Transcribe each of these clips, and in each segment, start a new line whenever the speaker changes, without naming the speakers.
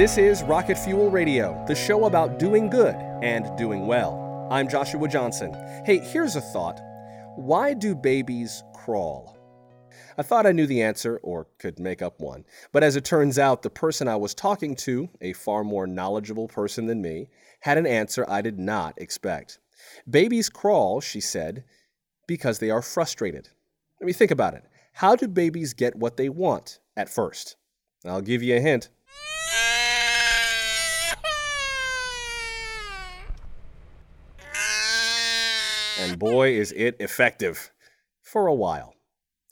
This is Rocket Fuel Radio, the show about doing good and doing well. I'm Joshua Johnson. Hey, here's a thought Why do babies crawl? I thought I knew the answer, or could make up one, but as it turns out, the person I was talking to, a far more knowledgeable person than me, had an answer I did not expect. Babies crawl, she said, because they are frustrated. Let me think about it. How do babies get what they want at first? I'll give you a hint. And boy, is it effective. For a while.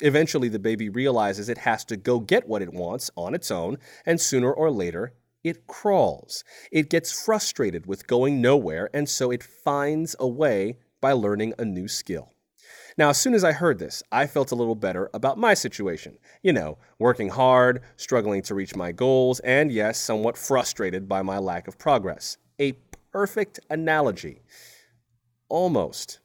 Eventually, the baby realizes it has to go get what it wants on its own, and sooner or later, it crawls. It gets frustrated with going nowhere, and so it finds a way by learning a new skill. Now, as soon as I heard this, I felt a little better about my situation. You know, working hard, struggling to reach my goals, and yes, somewhat frustrated by my lack of progress. A perfect analogy. Almost.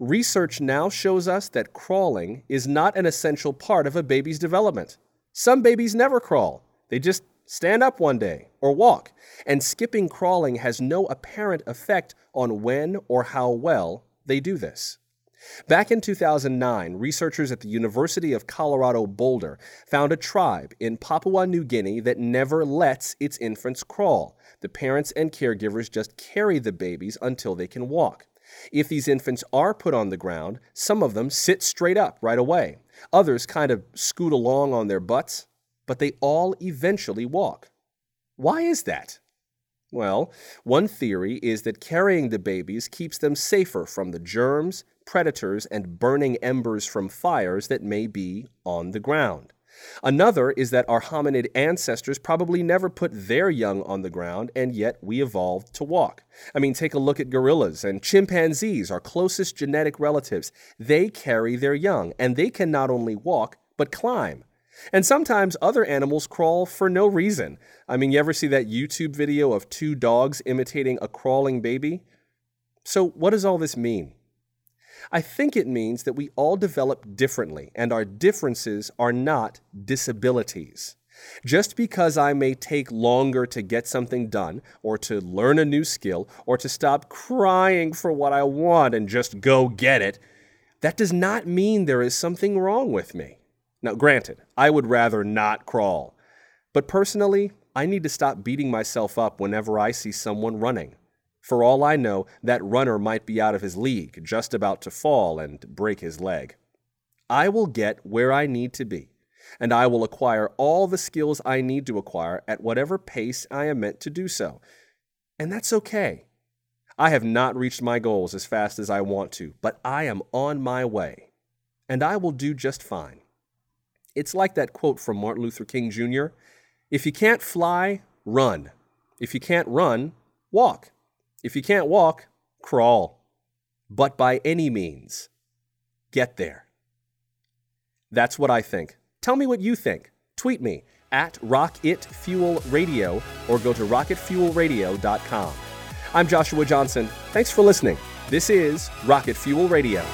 Research now shows us that crawling is not an essential part of a baby's development. Some babies never crawl, they just stand up one day or walk, and skipping crawling has no apparent effect on when or how well they do this. Back in 2009, researchers at the University of Colorado Boulder found a tribe in Papua New Guinea that never lets its infants crawl. The parents and caregivers just carry the babies until they can walk. If these infants are put on the ground, some of them sit straight up right away. Others kind of scoot along on their butts, but they all eventually walk. Why is that? Well, one theory is that carrying the babies keeps them safer from the germs, predators, and burning embers from fires that may be on the ground. Another is that our hominid ancestors probably never put their young on the ground, and yet we evolved to walk. I mean, take a look at gorillas and chimpanzees, our closest genetic relatives. They carry their young, and they can not only walk, but climb. And sometimes other animals crawl for no reason. I mean, you ever see that YouTube video of two dogs imitating a crawling baby? So, what does all this mean? I think it means that we all develop differently, and our differences are not disabilities. Just because I may take longer to get something done, or to learn a new skill, or to stop crying for what I want and just go get it, that does not mean there is something wrong with me. Now, granted, I would rather not crawl, but personally, I need to stop beating myself up whenever I see someone running. For all I know, that runner might be out of his league, just about to fall and break his leg. I will get where I need to be, and I will acquire all the skills I need to acquire at whatever pace I am meant to do so. And that's okay. I have not reached my goals as fast as I want to, but I am on my way, and I will do just fine. It's like that quote from Martin Luther King Jr. If you can't fly, run. If you can't run, walk. If you can't walk, crawl. But by any means, get there. That's what I think. Tell me what you think. Tweet me at Rocket Fuel Radio or go to rocketfuelradio.com. I'm Joshua Johnson. Thanks for listening. This is Rocket Fuel Radio.